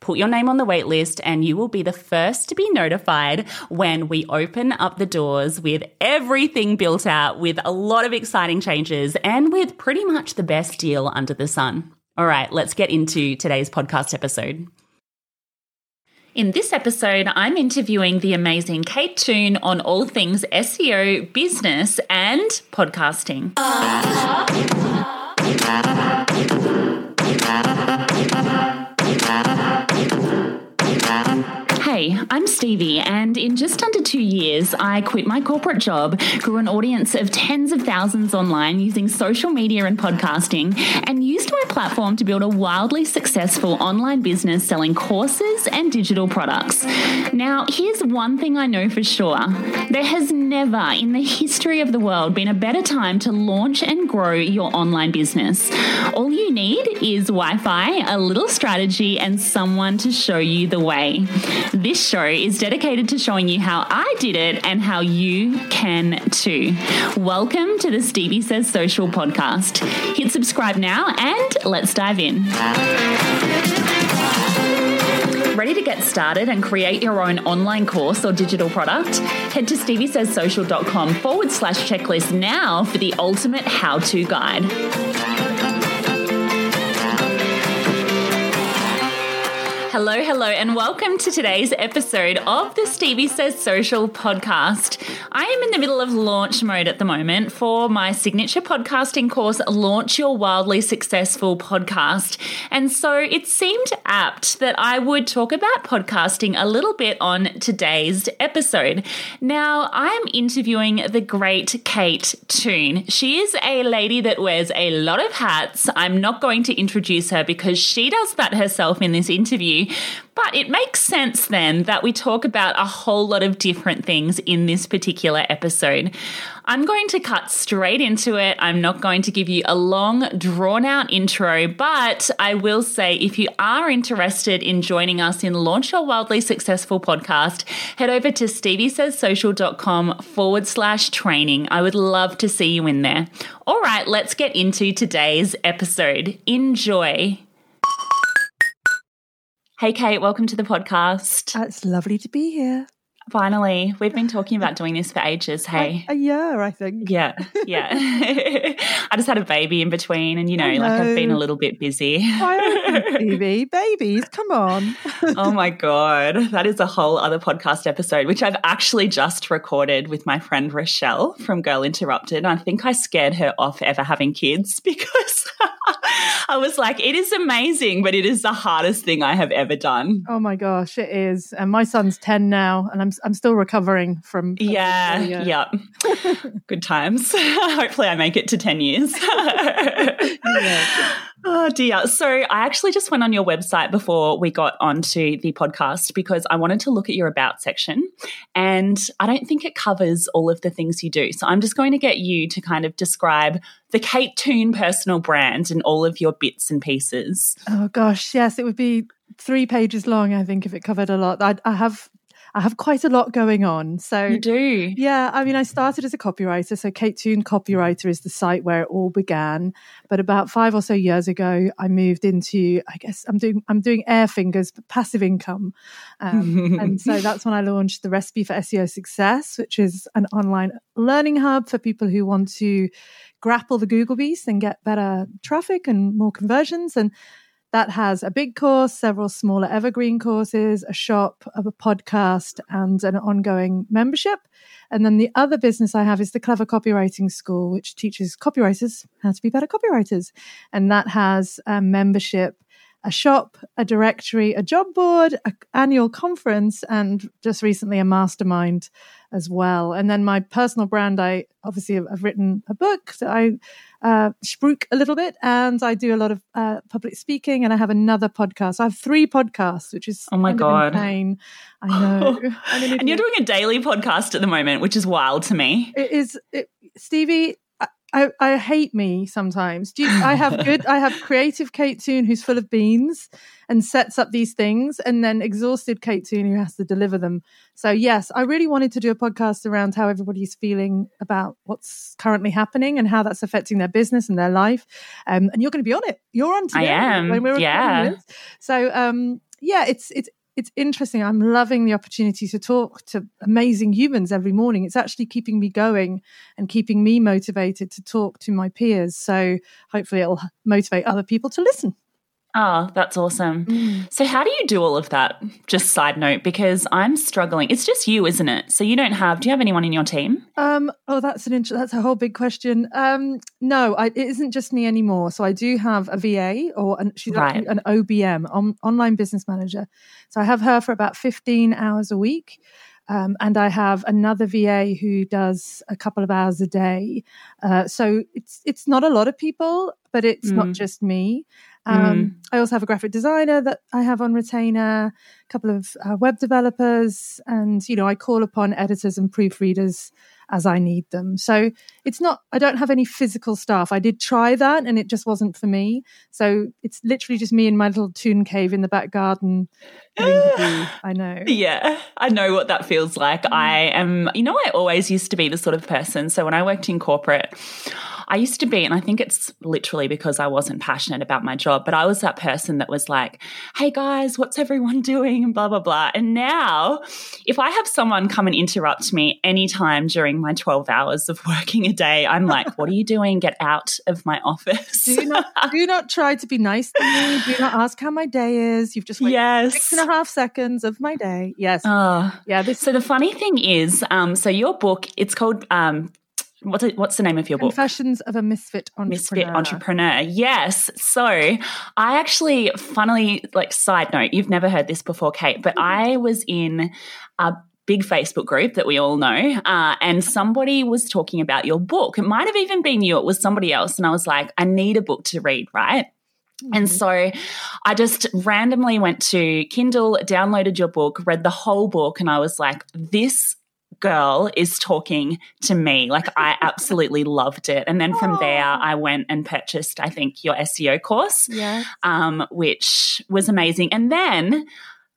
put your name on the wait list, and you will be the first to be notified when we open up the doors with everything built out, with a lot of exciting changes, and with pretty much the best deal under the sun. All right, let's get into today's podcast episode. In this episode, I'm interviewing the amazing Kate Toon on all things SEO, business, and podcasting. Uh, Hey, I'm Stevie, and in just under two years, I quit my corporate job, grew an audience of tens of thousands online using social media and podcasting, and used my platform to build a wildly successful online business selling courses and digital products. Now, here's one thing I know for sure there has never in the history of the world been a better time to launch and grow your online business. All you need is Wi Fi, a little strategy, and someone to show you the way. This show is dedicated to showing you how I did it and how you can too. Welcome to the Stevie Says Social podcast. Hit subscribe now and let's dive in. Ready to get started and create your own online course or digital product? Head to steviesayssocial.com forward slash checklist now for the ultimate how to guide. Hello, hello, and welcome to today's episode of the Stevie Says Social podcast. I am in the middle of launch mode at the moment for my signature podcasting course, Launch Your Wildly Successful Podcast. And so it seemed apt that I would talk about podcasting a little bit on today's episode. Now, I'm interviewing the great Kate Toon. She is a lady that wears a lot of hats. I'm not going to introduce her because she does that herself in this interview. But it makes sense then that we talk about a whole lot of different things in this particular episode. I'm going to cut straight into it. I'm not going to give you a long, drawn out intro, but I will say if you are interested in joining us in Launch Your Wildly Successful podcast, head over to steviesayssocial.com forward slash training. I would love to see you in there. All right, let's get into today's episode. Enjoy. Hey, Kate, welcome to the podcast. Uh, it's lovely to be here. Finally, we've been talking about doing this for ages. Hey, a, a year, I think. Yeah, yeah. I just had a baby in between, and you know, know. like I've been a little bit busy. baby, babies, come on. oh my god, that is a whole other podcast episode, which I've actually just recorded with my friend Rochelle from Girl Interrupted. I think I scared her off ever having kids because I was like, it is amazing, but it is the hardest thing I have ever done. Oh my gosh, it is. And my son's 10 now, and I'm, I'm still recovering from. Yeah, yeah. Good times. Hopefully, I make it to 10 years. yeah. Oh dear. So I actually just went on your website before we got onto the podcast because I wanted to look at your about section and I don't think it covers all of the things you do. So I'm just going to get you to kind of describe the Kate Toon personal brand and all of your bits and pieces. Oh gosh, yes, it would be three pages long, I think, if it covered a lot. I, I have I have quite a lot going on. So you do, yeah. I mean, I started as a copywriter. So Kate Toon Copywriter is the site where it all began. But about five or so years ago, I moved into. I guess I'm doing I'm doing Airfingers, but passive income, um, and so that's when I launched the Recipe for SEO Success, which is an online learning hub for people who want to grapple the Google beast and get better traffic and more conversions and that has a big course, several smaller evergreen courses, a shop, a podcast, and an ongoing membership. And then the other business I have is the Clever Copywriting School, which teaches copywriters how to be better copywriters. And that has a membership a shop, a directory, a job board, an annual conference, and just recently a mastermind as well. And then my personal brand, I obviously have, have written a book that I uh, spruik a little bit, and I do a lot of uh, public speaking, and I have another podcast. I have three podcasts, which is oh my god, insane. I know. and you're doing a daily podcast at the moment, which is wild to me. It is, it, Stevie. I, I hate me sometimes. Do you, I have good, I have creative Kate Toon who's full of beans and sets up these things, and then exhausted Kate Toon who has to deliver them. So, yes, I really wanted to do a podcast around how everybody's feeling about what's currently happening and how that's affecting their business and their life. Um, and you're going to be on it. You're on today. I am. When we're yeah. This. So, um, yeah, it's it's it's interesting. I'm loving the opportunity to talk to amazing humans every morning. It's actually keeping me going and keeping me motivated to talk to my peers. So hopefully it'll motivate other people to listen. Oh, that's awesome. Mm. So, how do you do all of that? Just side note, because I'm struggling. It's just you, isn't it? So, you don't have. Do you have anyone in your team? Um. Oh, that's an int- that's a whole big question. Um. No, I, it isn't just me anymore. So, I do have a VA, or an, she's right. an OBM, on, online business manager. So, I have her for about 15 hours a week. Um, and I have another VA who does a couple of hours a day. Uh, so it's it's not a lot of people, but it's mm. not just me. Um, mm. I also have a graphic designer that I have on retainer, a couple of uh, web developers, and you know I call upon editors and proofreaders as I need them. So it's not, I don't have any physical staff. I did try that and it just wasn't for me. So it's literally just me in my little toon cave in the back garden. I know. Yeah, I know what that feels like. Mm. I am, you know, I always used to be the sort of person. So when I worked in corporate, I used to be, and I think it's literally because I wasn't passionate about my job, but I was that person that was like, hey guys, what's everyone doing? And blah, blah, blah. And now, if I have someone come and interrupt me anytime during my 12 hours of working a day, I'm like, what are you doing? Get out of my office. do, not, do not try to be nice to me. Do not ask how my day is. You've just waited yes. six and a half seconds of my day. Yes. Oh. Yeah. This- so the funny thing is, um, so your book, it's called um, What's, it, what's the name of your book? Confessions of a Misfit Entrepreneur. Misfit Entrepreneur. Yes. So I actually, funnily, like, side note, you've never heard this before, Kate, but I was in a big Facebook group that we all know, uh, and somebody was talking about your book. It might have even been you, it was somebody else. And I was like, I need a book to read, right? And mm-hmm. so I just randomly went to Kindle, downloaded your book, read the whole book, and I was like, this girl is talking to me. Like I absolutely loved it. And then from there, I went and purchased, I think, your SEO course, yes. um, which was amazing. And then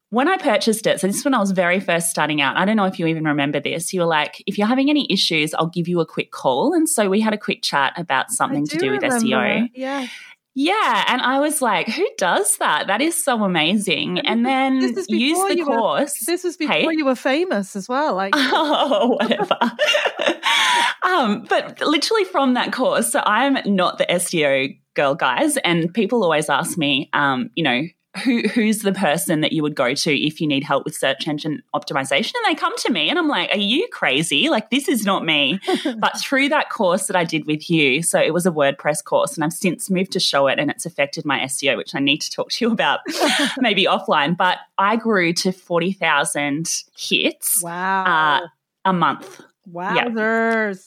when I purchased it, so this is when I was very first starting out. I don't know if you even remember this. You were like, if you're having any issues, I'll give you a quick call. And so we had a quick chat about something to do with remember. SEO. Yeah. Yeah, and I was like, "Who does that? That is so amazing!" And then use the course. Were, this was before hey? you were famous as well. Like, oh, whatever. um, but literally from that course, so I'm not the SEO girl, guys, and people always ask me, um, you know, who who's the person that you would go to if you need help with search engine optimization? And they come to me and I'm like are you crazy? Like this is not me. But through that course that I did with you so it was a WordPress course and I've since moved to Showit and it's affected my SEO which I need to talk to you about maybe offline. But I grew to 40,000 hits wow. uh, a month. Wowzers.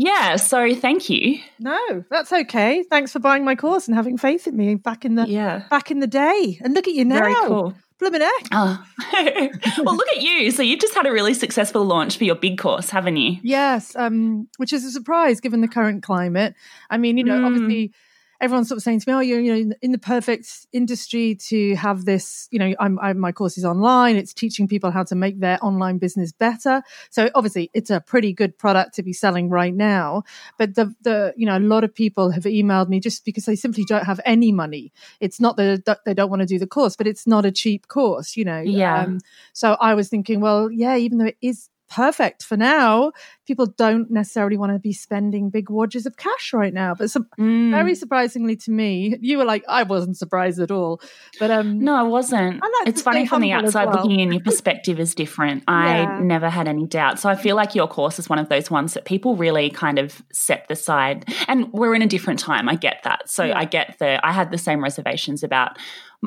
Yeah. So thank you. No, that's okay. Thanks for buying my course and having faith in me back in the Yeah. back in the day. And look at you now. Very cool. Blooming heck. Oh. well, look at you. So you've just had a really successful launch for your big course, haven't you? Yes, um, which is a surprise given the current climate. I mean, you know, Mm. obviously everyone's sort of saying to me, "Oh, you're you know in, the perfect industry to have this." You know, I'm, I'm my course is online. It's teaching people how to make their online business better. So obviously, it's a pretty good product to be selling right now. But the the you know a lot of people have emailed me just because they simply don't have any money. It's not that they don't want to do the course, but it's not a cheap course. You know, Yeah. Um, so I was thinking, well, yeah, even though it is perfect for now, people don't necessarily want to be spending big wadges of cash right now. But some, Mm. very surprisingly to me, you were like, I wasn't surprised at all. But um, No, I wasn't. I like it's funny from the outside well. looking in, your perspective is different. I never had any doubt. So I feel like your course is one of those ones that people really kind of set the side. And we're in a different time. I get that. So Yeah. I get the, I had the same reservations about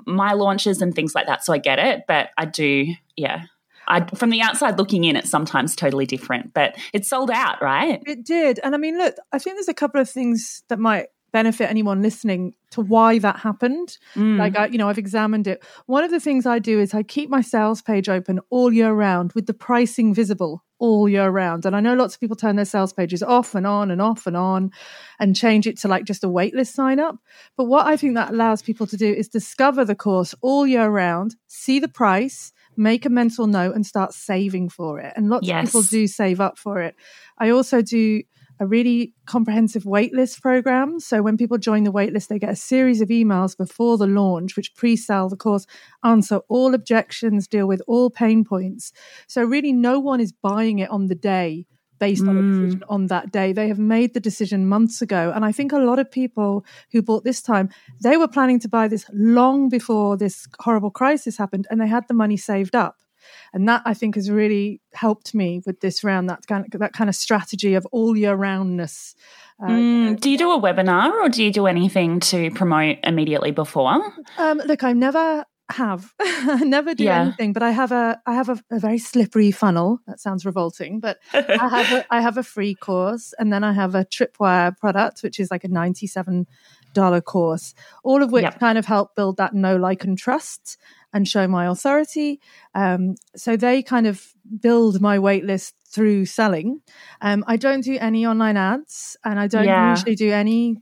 my launches and things like that. So I get it. But I do, yeah. I, from the outside looking in, it's sometimes totally different, but it's sold out, right? It did. And I mean, look, I think there's a couple of things that might benefit anyone listening to why that happened. Mm. Like, I, you know, I've examined it. One of the things I do is I keep my sales page open all year round with the pricing visible all year round. And I know lots of people turn their sales pages off and on and off and on and change it to like just a waitlist sign up. But what I think that allows people to do is discover the course all year round, see the price, make a mental note and start saving for it. And lots Yes. of people do save up for it. I also do a really comprehensive waitlist program. So when people join the waitlist, they get a series of emails before the launch, which pre-sell the course, answer all objections, deal with all pain points. So really no one is buying it on the day based on a Mm. decision on that day. They have made the decision months ago. And I think a lot of people who bought this time, they were planning to buy this long before this horrible crisis happened and they had the money saved up. And that I think has really helped me with this round, that kind of, that kind of strategy of all year roundness. Uh, Mm, do you do a webinar or do you do anything to promote immediately before? Um, look, I'm never have, I never do Yeah. anything, but I have a, I have a, a very slippery funnel. That sounds revolting, but I have, a, I have a free course, and then I have a Tripwire product, which is like a ninety-seven dollar course. All of which Yep. kind of help build that know, like, and trust, and show my authority. Um, so they kind of build my waitlist through selling. Um, I don't do any online ads, and I don't Yeah. usually do any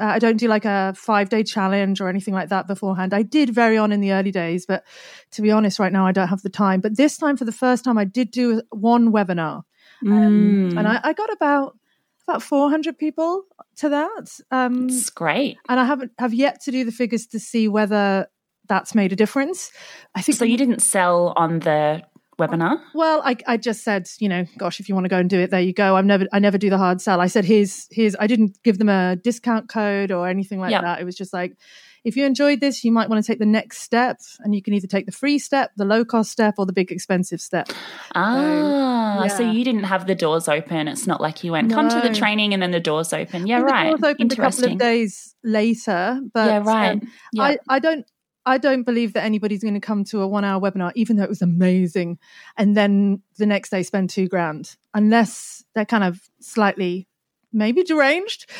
uh, I don't do like a five day challenge or anything like that beforehand. I did very on in the early days, but to be honest, right now I don't have the time. But this time, for the first time, I did do one webinar, um, Mm, and I, I got about about four hundred people to that. Um, it's great. and I haven't have yet to do the figures to see whether that's made a difference. I think So you didn't sell on the webinar? Well, I, I just said, you know, gosh, if you want to go and do it, there you go. I'm never, I never do the hard sell. I said, here's, here's. I didn't give them a discount code or anything like Yep. that. It was just like, if you enjoyed this, you might want to take the next step, and you can either take the free step, the low cost step, or the big expensive step. Ah, so yeah. you didn't have the doors open. It's not like you went, come to the training and then the doors open. Yeah, And the right. doors opened a couple of days later, but yeah, right. um, yeah. I, I don't I don't believe that anybody's going to come to a one hour webinar, even though it was amazing, and then the next day spend two grand, unless they're kind of slightly maybe deranged.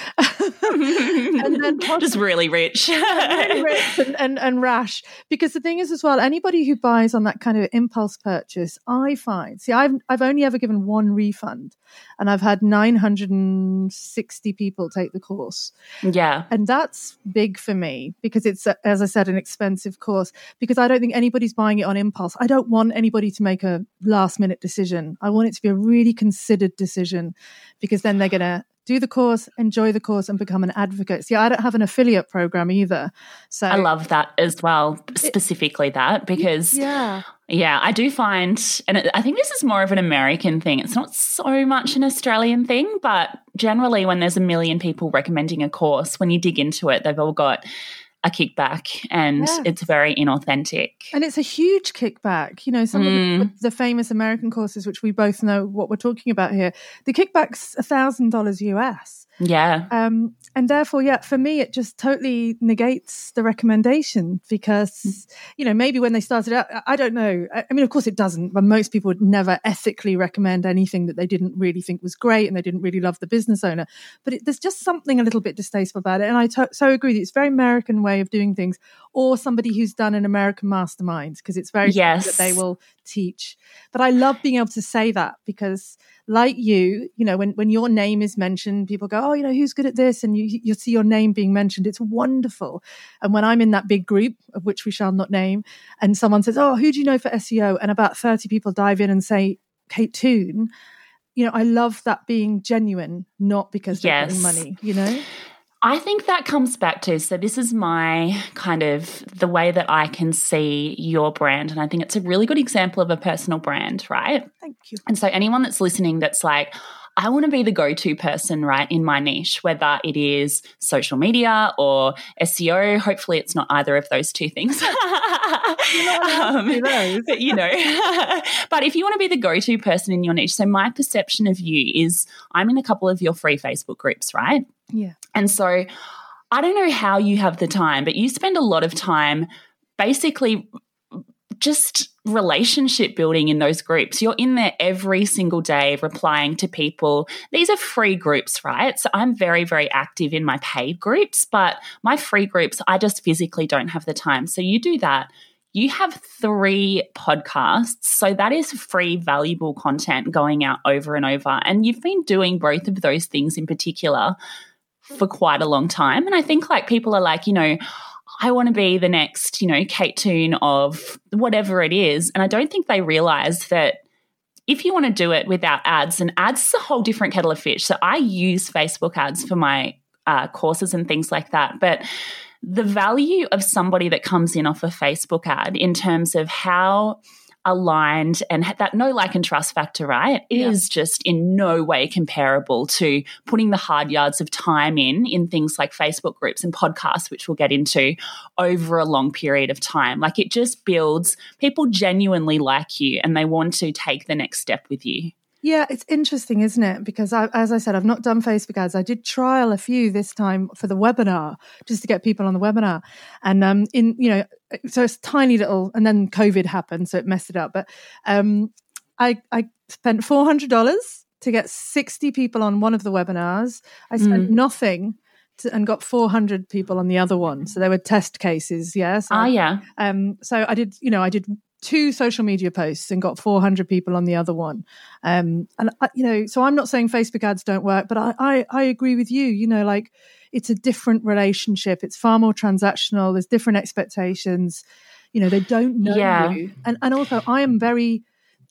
And then just really rich. really rich and, and, and rash. Because the thing is, as well, anybody who buys on that kind of impulse purchase, I find, see, I've, I've only ever given one refund and I've had 960 people take the course. yeah. And that's big for me because it's, as I said, an expensive course because I don't think anybody's buying it on impulse. I don't want anybody to make a last minute decision. I want it to be a really considered decision because then they're going to do the course, enjoy the course, and become an advocate. See, I don't have an affiliate program either. So I love that as well, specifically that, because Yeah. Yeah, I do find, and it- I think this is more of an American thing. It's not so much an Australian thing, but generally, when there's a million people recommending a course, when you dig into it, they've all got a kickback and Yeah. it's very inauthentic. And it's a huge kickback. You know, some Mm. of the, the famous American courses, which we both know what we're talking about here, the kickback's $1,000 US. Yeah. Um, and therefore, yeah, for me, it just totally negates the recommendation because, mm. you know, maybe when they started out, I don't know. I mean, of course it doesn't, but most people would never ethically recommend anything that they didn't really think was great and they didn't really love the business owner. But it, there's just something a little bit distasteful about it. And I to- so agree. That it's a very American way of doing things or somebody who's done an American mastermind because it's very yes. that they will teach. But I love being able to say that because like you, you know, when, when your name is mentioned, people go, Oh, you know, who's good at this? And you, you see your name being mentioned. It's wonderful. And when I'm in that big group, of which we shall not name, and someone says, Oh, who do you know for SEO? And about 30 people dive in and say, Kate Toon, you know, I love that being genuine, not because they're yes. getting money, you know? I think that comes back to so this is my kind of the way that I can see your brand and I think it's a really good example of a personal brand, right? Thank you. And so anyone that's listening that's like I want to be the go-to person, right, in my niche, whether it is social media or SEO. Hopefully, it's not either of those two things. um, but, you know, but if you want to be the go-to person in your niche, so my perception of you is I'm in a couple of your free Facebook groups, right? Yeah. And so I don't know how you have the time, but you spend a lot of time basically just relationship building in those groups. You're in there every single day replying to people. These are free groups, right? So I'm very, very active in my paid groups, but my free groups, I just physically don't have the time. So you do that. You have three podcasts. So that is free, valuable content going out over and over. And you've been doing both of those things in particular for quite a long time. And I think like people are like, you know, I want to be the next, you know, Kate Toon of whatever it is. And I don't think they realize that if you want to do it without ads, and ads is a whole different kettle of fish. So I use Facebook ads for my uh, courses and things like that. But the value of somebody that comes in off a Facebook ad in terms of how aligned and that no like and trust factor, right, yeah. is just in no way comparable to putting the hard yards of time in in things like Facebook groups and podcasts, which we'll get into over a long period of time. Like it just builds people genuinely like you and they want to take the next step with you. Yeah, it's interesting, isn't it? Because I, as I said, I've not done Facebook ads. I did trial a few this time for the webinar, just to get people on the webinar. And um, in you know, so it's tiny little, and then COVID happened, so it messed it up. But um, I I spent four hundred dollars to get sixty people on one of the webinars. I spent mm. nothing to, and got 400 people on the other one. So there were test cases. Yes. Yeah, so, ah, yeah. Um, so I did, you know, I did two social media posts and got 400 people on the other one. Um, and, I, you know, so I'm not saying Facebook ads don't work, but I, I, I agree with you. You know, like it's a different relationship. It's far more transactional. There's different expectations. You know, they don't know yeah. you. And, and also, I am very,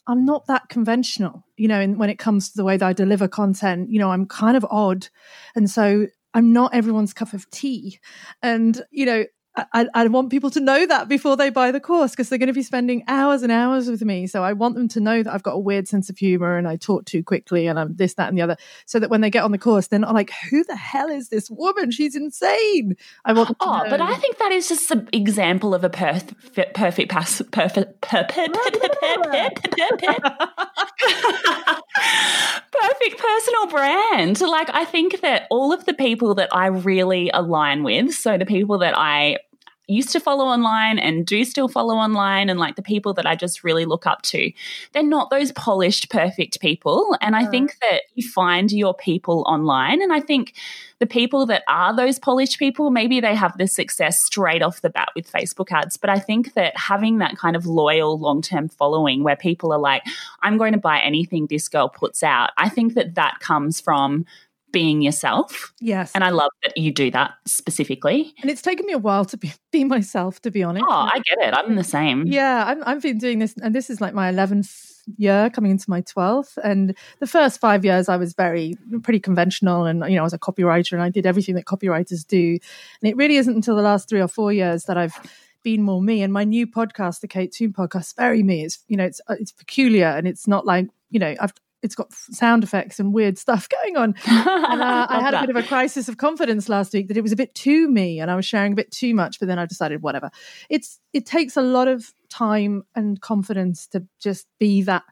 I'm not that conventional, you know, in, when it comes to the way that I deliver content. You know, I'm kind of odd. And so I'm not everyone's cup of tea. And, you know, I, I, want people to know that before they buy the course because they're going to be spending hours and hours with me. So I want them to know that I've got a weird sense of humor and I talk too quickly and I'm this, that, and the other. So that when they get on the course, they're not like, who the hell is this woman? She's insane. I want Oh, but I think that is just an example of a perfect, perfect, pass, perfect, perfect, perfect personal brand. Like, I think that all of the people that I really align with, so the people that I used to follow online and do still follow online and like the people that I just really look up to. They're not those polished, perfect people. And I think mm. that you find your people online. And I think the people that are those polished people, maybe they have the success straight off the bat with Facebook ads. But I think that having that kind of loyal long term following where people are like, I'm going to buy anything this girl puts out, I think that that comes from being yourself. Yes. And I love that you do that specifically. And it's taken me a while to be, be myself, to be honest. Oh, I get it. I'm the same. Yeah, I'm, I've been doing this, and this is like my 11th year coming into my 12th and the first five years i was very pretty conventional and you know i was a copywriter and i did everything that copywriters do and it really isn't until the last three or four years that i've been more me and my new podcast the kate toon podcast very me it's you know it's uh, it's peculiar and it's not like you know i've it's got sound effects and weird stuff going on. And uh, I had a bit of a crisis of confidence last week that it was a bit too me and I was sharing a bit too much, but then I decided whatever. It's it takes a lot of time and confidence to just be that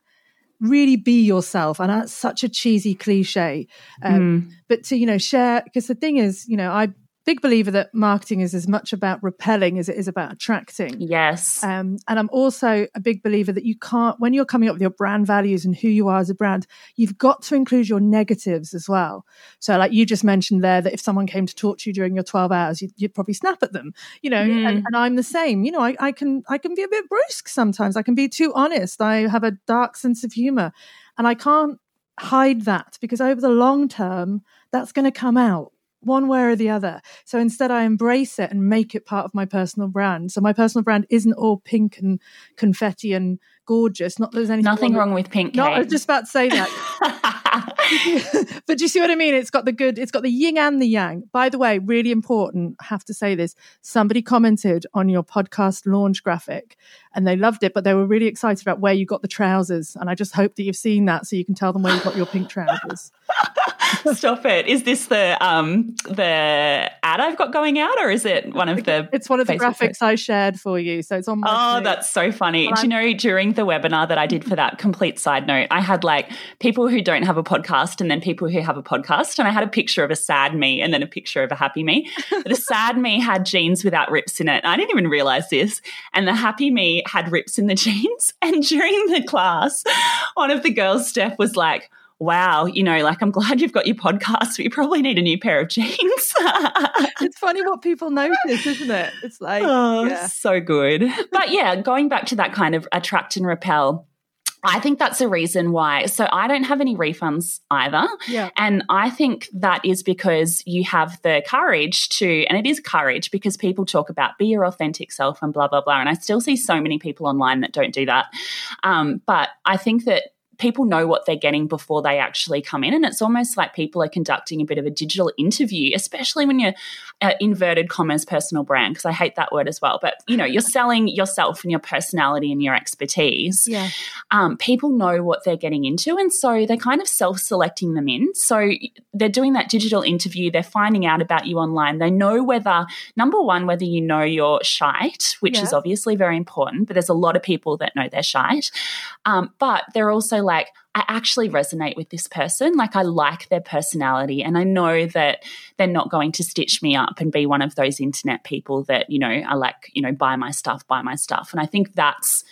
really be yourself. And that's such a cheesy cliche. Um, mm. But to, you know, share, because the thing is, you know, I big believer that marketing is as much about repelling as it is about attracting. Yes. Um, and I'm also a big believer that you can't, when you're coming up with your brand values and who you are as a brand, you've got to include your negatives as well. So, like you just mentioned there, that if someone came to talk to you during your 12 hours, you'd, you'd probably snap at them, you know, mm. and, and, I'm the same. You know, I, I can, I can be a bit brusque sometimes. I can be too honest. I have a dark sense of humor and I can't hide that because over the long term, that's going to come out one way or the other. So instead, I embrace it and make it part of my personal brand. So my personal brand isn't all pink and confetti and gorgeous. Not that there's anything nothing wrong, wrong with pink. No, I was just about to say that. but do you see what I mean? It's got the good. It's got the yin and the yang. By the way, really important. I have to say this. Somebody commented on your podcast launch graphic, and they loved it, but they were really excited about where you got the trousers. And I just hope that you've seen that, so you can tell them where you got your pink trousers. Stop it! Is this the um the ad I've got going out, or is it one of the? It's one of the Facebook graphics posts? I shared for you. So it's on. My oh, page. that's so funny! Do you know during the webinar that I did for that complete side note, I had like people who don't have a podcast and then people who have a podcast, and I had a picture of a sad me and then a picture of a happy me. the sad me had jeans without rips in it. I didn't even realize this, and the happy me had rips in the jeans. And during the class, one of the girls, Steph, was like wow, you know, like I'm glad you've got your podcast, but you probably need a new pair of jeans. it's funny what people notice, isn't it? It's like, oh, yeah. so good. But yeah, going back to that kind of attract and repel. I think that's a reason why. So I don't have any refunds either. Yeah. And I think that is because you have the courage to, and it is courage because people talk about be your authentic self and blah, blah, blah. And I still see so many people online that don't do that. Um, but I think that people know what they're getting before they actually come in. And it's almost like people are conducting a bit of a digital interview, especially when you're uh, inverted commas personal brand, because I hate that word as well. But, you know, you're selling yourself and your personality and your expertise. Yeah. Um, people know what they're getting into. And so they're kind of self selecting them in. So they're doing that digital interview. They're finding out about you online. They know whether, number one, whether you know your shite, which yeah. is obviously very important, but there's a lot of people that know their shite. Um, but they're also like, I actually resonate with this person. Like, I like their personality, and I know that they're not going to stitch me up and be one of those internet people that, you know, are like, you know, buy my stuff, buy my stuff. And I think that's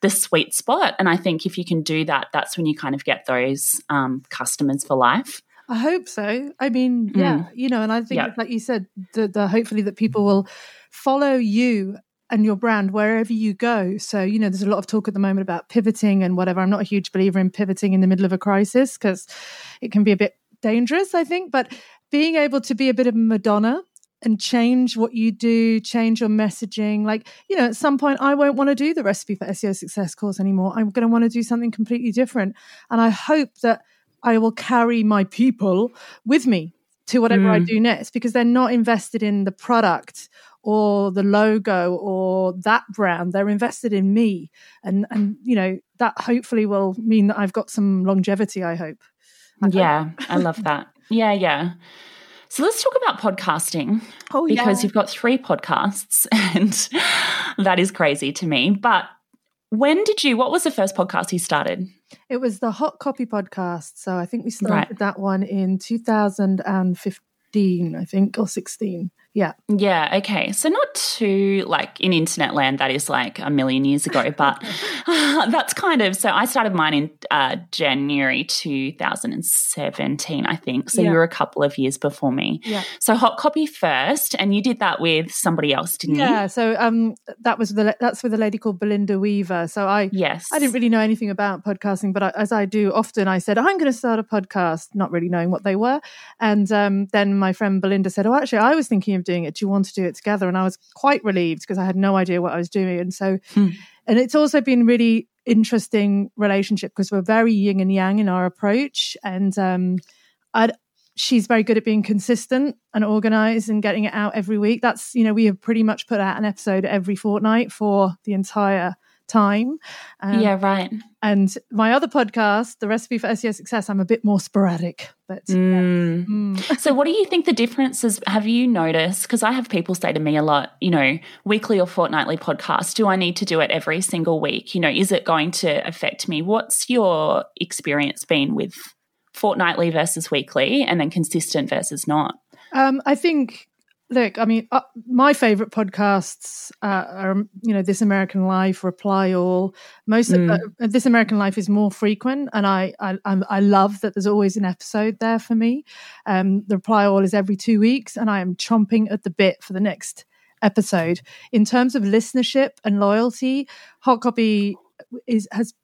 the sweet spot. And I think if you can do that, that's when you kind of get those um, customers for life. I hope so. I mean, yeah, mm. you know, and I think, yep. like you said, the, the hopefully that people will follow you and your brand wherever you go. So, you know, there's a lot of talk at the moment about pivoting and whatever. I'm not a huge believer in pivoting in the middle of a crisis because it can be a bit dangerous, I think. But being able to be a bit of a Madonna and change what you do, change your messaging. Like, you know, at some point, I won't want to do the recipe for SEO success course anymore. I'm going to want to do something completely different. And I hope that I will carry my people with me to whatever mm. I do next because they're not invested in the product or the logo or that brand they're invested in me. And and you know that hopefully will mean that i've got some longevity i hope. I yeah i love that. Yeah yeah. So let's talk about podcasting oh, because yeah. you've got three podcasts and that is crazy to me. But when did you what was the first podcast you started? It was the hot copy podcast. So i think we started right. that one in 2015 i think or 16 yeah. Yeah. Okay. So not too like in internet land, that is like a million years ago, but uh, that's kind of so I started mine in uh, January 2017, I think. So yeah. you were a couple of years before me. Yeah. So hot copy first, and you did that with somebody else, didn't yeah, you? Yeah. So um, that was the that's with a lady called Belinda Weaver. So I yes, I didn't really know anything about podcasting, but I, as I do often, I said I'm going to start a podcast, not really knowing what they were, and um, then my friend Belinda said, "Oh, actually, I was thinking of doing it. Do you want to do it together? And I was quite relieved because I had no idea what I was doing. And so, hmm. and it's also been really interesting relationship because we're very yin and yang in our approach. And um, I'd, she's very good at being consistent and organized and getting it out every week. That's, you know, we have pretty much put out an episode every fortnight for the entire time. Um, yeah, right. And my other podcast, The Recipe for SEO Success, I'm a bit more sporadic. But mm. Mm. so, what do you think the differences have you noticed? Because I have people say to me a lot, you know, weekly or fortnightly podcast. Do I need to do it every single week? You know, is it going to affect me? What's your experience been with fortnightly versus weekly, and then consistent versus not? Um, I think look, I mean, uh, my favorite podcasts uh, are, you know, This American Life, Reply All. Most mm. of, uh, This American Life is more frequent, and I, I I love that there's always an episode there for me. Um, the Reply All is every two weeks, and I am chomping at the bit for the next episode. In terms of listenership and loyalty, Hot Copy is has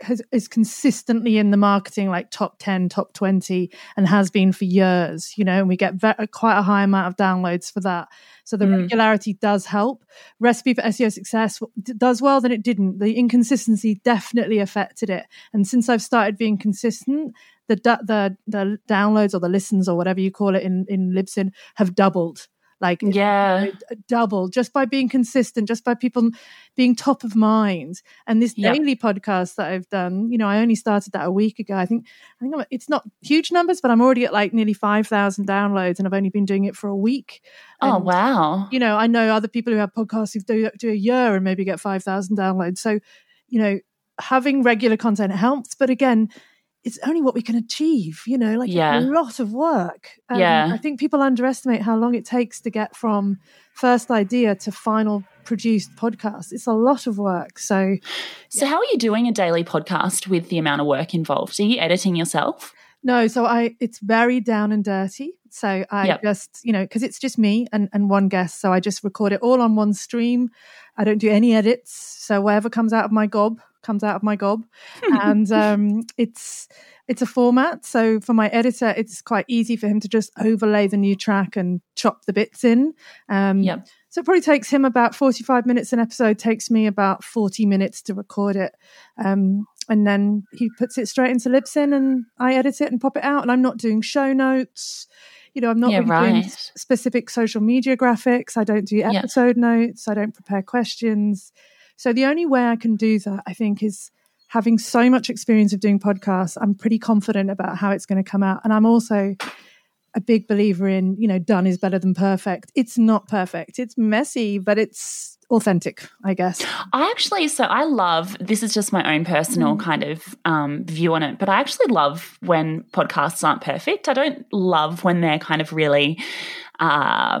has, is consistently in the marketing like top 10 top 20 and has been for years you know and we get ve- quite a high amount of downloads for that. So the mm. regularity does help. Recipe for seo success does well than it didn't. The inconsistency definitely affected it. And since i've started being consistent the the the downloads or the listens or whatever you call it in in libsyn have doubled like yeah. double just by being consistent just by people being top of mind. And this yep. daily podcast that i've done you know i only started that a week ago. I think i think I'm, it's not huge numbers but i'm already at like nearly 5000 downloads and i've only been doing it for a week. Oh wow. you know i know other people who have podcasts who do, do a year and maybe get 5000 downloads. So you know having regular content helps. But again it's only what we can achieve, you know, like yeah. a lot of work. Um, yeah. I think people underestimate how long it takes to get from first idea to final produced podcast. It's a lot of work. So, so yeah. how are you doing a daily podcast with the amount of work involved? Are you editing yourself? No, so I it's very down and dirty. So I yep. just, you know, because it's just me and, and one guest. So I just record it all on one stream. I don't do any edits. So whatever comes out of my gob comes out of my gob, and um, it's it's a format. So for my editor, it's quite easy for him to just overlay the new track and chop the bits in. Um, yep. So it probably takes him about 45 minutes an episode, takes me about 40 minutes to record it. Um, and then he puts it straight into Libsyn and I edit it and pop it out. And I'm not doing show notes. You know, I'm not yeah, really right. doing specific social media graphics. I don't do episode yeah. notes. I don't prepare questions. So the only way I can do that, I think, is having so much experience of doing podcasts. I'm pretty confident about how it's going to come out. And I'm also a big believer in, you know, done is better than perfect. It's not perfect. It's messy, but it's authentic, I guess. I actually, so I love this is just my own personal mm. kind of um, view on it, but I actually love when podcasts aren't perfect. I don't love when they're kind of really uh,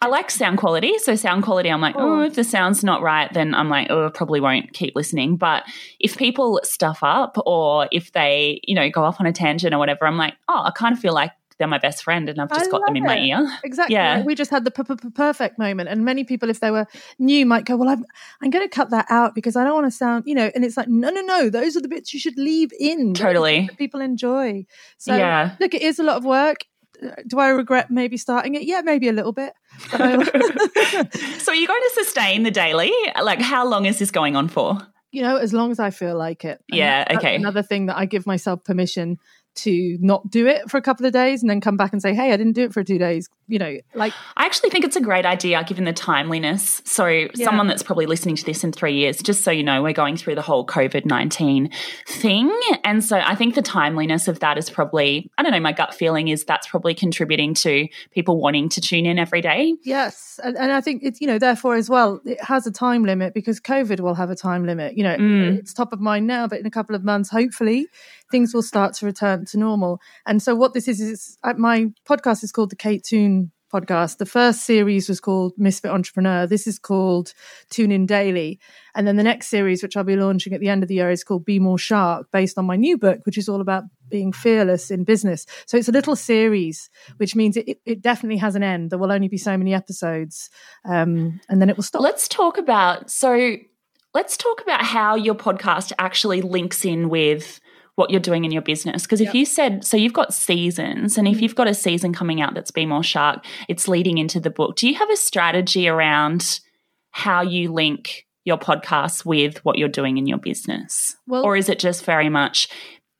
I like sound quality. So sound quality, I'm like, oh, oh, if the sound's not right, then I'm like, oh, I probably won't keep listening. But if people stuff up or if they, you know, go off on a tangent or whatever, I'm like, oh, I kind of feel like they're my best friend and I've just I got them in it. my ear. Exactly. Yeah. We just had the perfect moment. And many people, if they were new, might go, well, I'm, I'm going to cut that out because I don't want to sound, you know, and it's like, no, no, no, those are the bits you should leave in. Totally. people enjoy. So yeah. look, it is a lot of work do I regret maybe starting it? Yeah, maybe a little bit. so are you going to sustain the daily? Like, how long is this going on for? You know, as long as I feel like it. And yeah, okay. Another thing that I give myself permission to not do it for a couple of days and then come back and say, hey, I didn't do it for two days. You know, like. I actually think it's a great idea given the timeliness. So, yeah. someone that's probably listening to this in three years, just so you know, we're going through the whole COVID 19 thing. And so, I think the timeliness of that is probably, I don't know, my gut feeling is that's probably contributing to people wanting to tune in every day. Yes. And, and I think it's, you know, therefore as well, it has a time limit because COVID will have a time limit. You know, mm. it's top of mind now, but in a couple of months, hopefully, things will start to return to normal. And so what this is is uh, my podcast is called the Kate Toon podcast. The first series was called Misfit Entrepreneur. This is called Tune In Daily. And then the next series, which I'll be launching at the end of the year, is called Be More Shark, based on my new book, which is all about being fearless in business. So it's a little series, which means it, it definitely has an end. There will only be so many episodes, um, and then it will stop. Let's talk about so. Let's talk about how your podcast actually links in with what you're doing in your business. Because if yep. you said, so you've got seasons, and if mm-hmm. you've got a season coming out that's Be More Shark, it's leading into the book. Do you have a strategy around how you link your podcast with what you're doing in your business? Well, or is it just very much,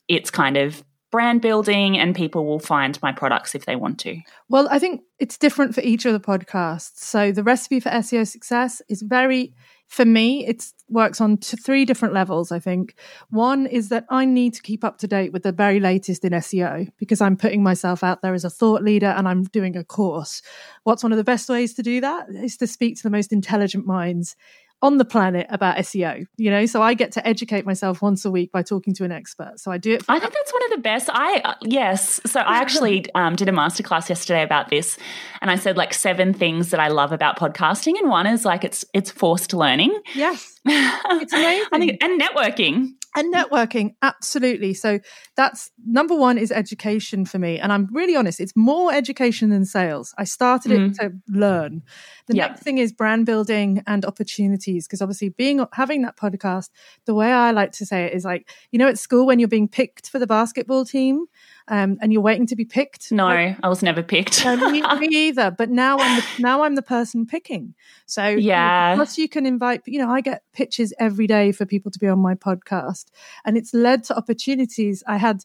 it's kind of brand building and people will find my products if they want to? Well, I think it's different for each of the podcasts. So the recipe for SEO success is very for me, it's works on t- three different levels, I think. One is that I need to keep up to date with the very latest in SEO because I'm putting myself out there as a thought leader and I'm doing a course. What's one of the best ways to do that? Is to speak to the most intelligent minds on the planet about SEO, you know? So I get to educate myself once a week by talking to an expert. So I do it. I think that's one of the best. I, uh, yes. So I actually um, did a masterclass yesterday about this and I said like seven things that I love about podcasting. And one is like it's, it's forced learning. Yes. It's amazing. think, and networking and networking absolutely. So that's number one is education for me. And i'm really honest it's more education than sales. I started mm. it to learn. The next thing is brand building and opportunities because obviously being having that podcast the way i like to say it is like you know at school when you're being picked for the basketball team um, and you're waiting to be picked. No, like, I was never picked. no, me, me, either. But now I'm the, now I'm the person picking. So yeah, plus you can invite. You know, I get pitches every day for people to be on my podcast, and it's led to opportunities. I had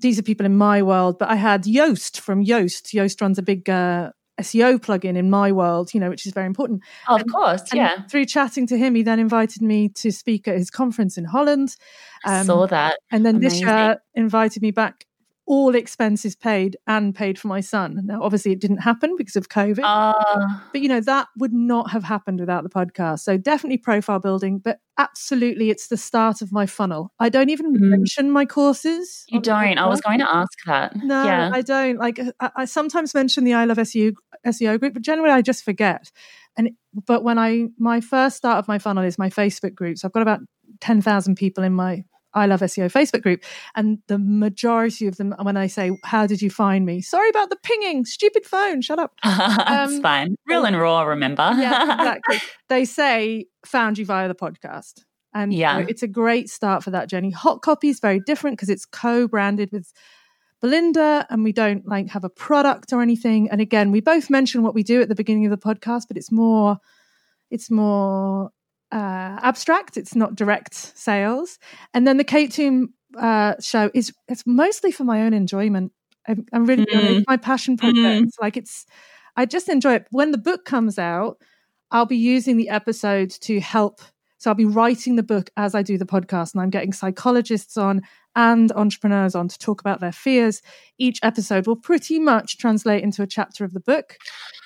these are people in my world, but I had Yoast from Yoast. Yoast runs a big uh, SEO plugin in my world, you know, which is very important. Oh, of and, course, yeah. Through chatting to him, he then invited me to speak at his conference in Holland. Um, saw that. And then Amazing. this year invited me back all expenses paid and paid for my son. Now, obviously, it didn't happen because of COVID, uh, but you know that would not have happened without the podcast. So definitely profile building, but absolutely, it's the start of my funnel. I don't even mm. mention my courses. You don't. I was going to ask that. No, yeah. I don't. Like I, I, sometimes mention the I Love SEO SEO group, but generally I just forget. And but when I my first start of my funnel is my Facebook group. So I've got about ten thousand people in my I Love SEO Facebook group. And the majority of them, when I say, How did you find me? Sorry about the pinging, stupid phone, shut up. That's um, fine. Real and raw, remember? yeah, exactly. They say, Found you via the podcast. And yeah. You know, it's a great start for that journey. Hot copy is very different because it's co branded with Belinda and we don't like have a product or anything. And again, we both mention what we do at the beginning of the podcast, but it's more, it's more uh, abstract. It's not direct sales. And then the Kate Toon uh, show is it's mostly for my own enjoyment. I'm, I'm really mm-hmm. my passion project. Mm-hmm. Like it's, I just enjoy it. When the book comes out, I'll be using the episode to help. So I'll be writing the book as I do the podcast, and I'm getting psychologists on and entrepreneurs on to talk about their fears. Each episode will pretty much translate into a chapter of the book.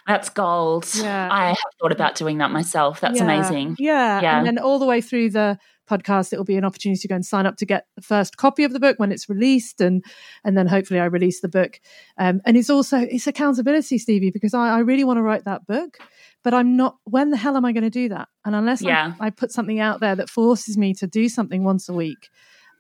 That's gold. Yeah. I have thought about doing that myself. That's yeah. amazing. Yeah. yeah. And then all the way through the podcast, it will be an opportunity to go and sign up to get the first copy of the book when it's released. And and then hopefully I release the book. Um, and it's also it's accountability, Stevie, because I, I really want to write that book. But I'm not when the hell am I going to do that? And unless yeah. I, I put something out there that forces me to do something once a week,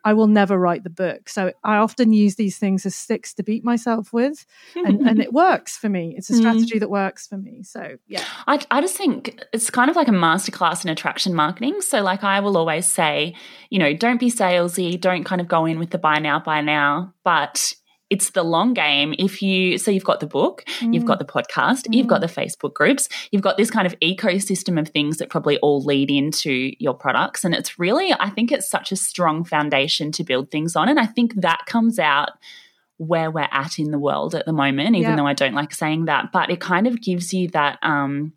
I will never write the book. So I often use these things as sticks to beat myself with. And, and it works for me. It's a mm. strategy mm. that works for me. So, yeah. I, I just think it's kind of like a masterclass in attraction marketing. So, like, I will always say, you know, don't be salesy, don't kind of go in with the buy now, buy now, but it's the long game. If you, so you've got the book, mm. you've got mm. the podcast, mm. you've got mm. the Facebook groups, you've got this kind of ecosystem of things that probably all lead into your products. And it's really, I think it's such a strong foundation to build things on. And I think that comes out where we're at in the world at the moment, even yeah. though I don't like saying that, but it kind of gives you that, um,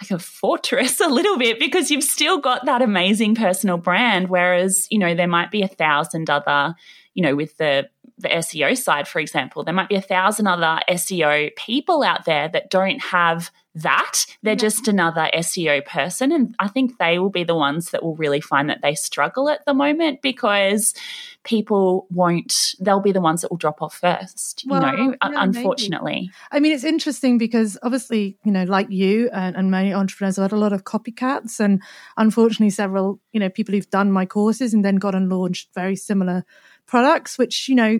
like a fortress a little bit because you've still got that amazing personal brand. Whereas, you know, there might be a thousand other, you know, with the the SEO side, for example, there might be a thousand other SEO people out there that don't have that. They're yeah. just another SEO person. And I think they will be the ones that will really find that they struggle at the moment because people won't, they'll be the ones that will drop off first, well, you know, yeah, unfortunately. Maybe. I mean, it's interesting because obviously, you know, like you and, and many entrepreneurs have had a lot of copycats. And unfortunately, several, you know, people who've done my courses and then got and launched very similar products, which, you know,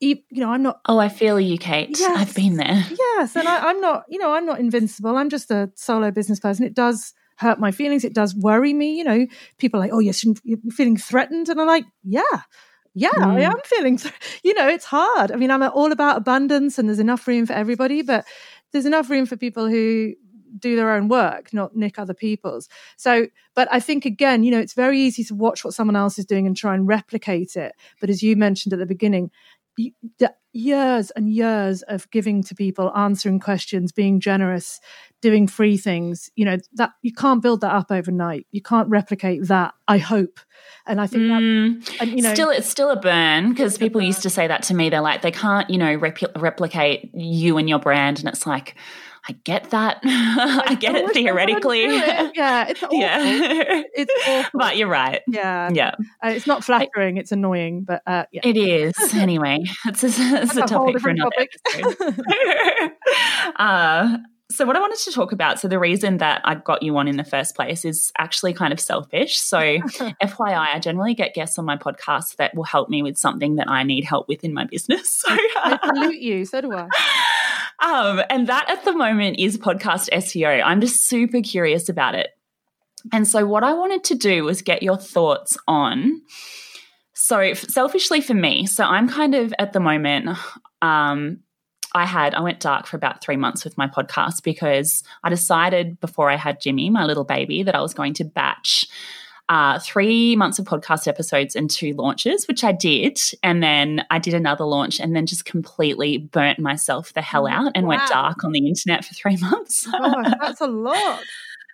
you know, I'm not. Oh, I feel you, Kate. Yes, I've been there. Yes. And I, I'm not, you know, I'm not invincible. I'm just a solo business person. It does hurt my feelings. It does worry me. You know, people are like, oh, yes, you're feeling threatened. And I'm like, yeah, yeah, mm. I am feeling, you know, it's hard. I mean, I'm all about abundance and there's enough room for everybody, but there's enough room for people who do their own work, not nick other people's. So, but I think again, you know, it's very easy to watch what someone else is doing and try and replicate it. But as you mentioned at the beginning, years and years of giving to people, answering questions, being generous, doing free things, you know, that you can't build that up overnight. You can't replicate that, I hope. And I think mm, that, and, you know, still, it's still a burn because people used to say that to me. They're like, they can't, you know, rep- replicate you and your brand. And it's like, I get that. I get it theoretically. It. Yeah, it's awful. Yeah. it's awful. But you're right. Yeah. Yeah. Uh, it's not flattering. I, it's annoying, but uh, yeah. It is. Anyway, it's a, it's a, a topic for another topic. episode. uh, so, what I wanted to talk about, so the reason that I got you on in the first place is actually kind of selfish. So, FYI, I generally get guests on my podcast that will help me with something that I need help with in my business. So, I salute you. So do I. Um, and that at the moment is podcast SEO. I'm just super curious about it. And so, what I wanted to do was get your thoughts on. So, selfishly for me, so I'm kind of at the moment, um, I had, I went dark for about three months with my podcast because I decided before I had Jimmy, my little baby, that I was going to batch uh, three months of podcast episodes and two launches, which I did. And then I did another launch and then just completely burnt myself the hell out and wow. went dark on the internet for three months. oh, that's a lot.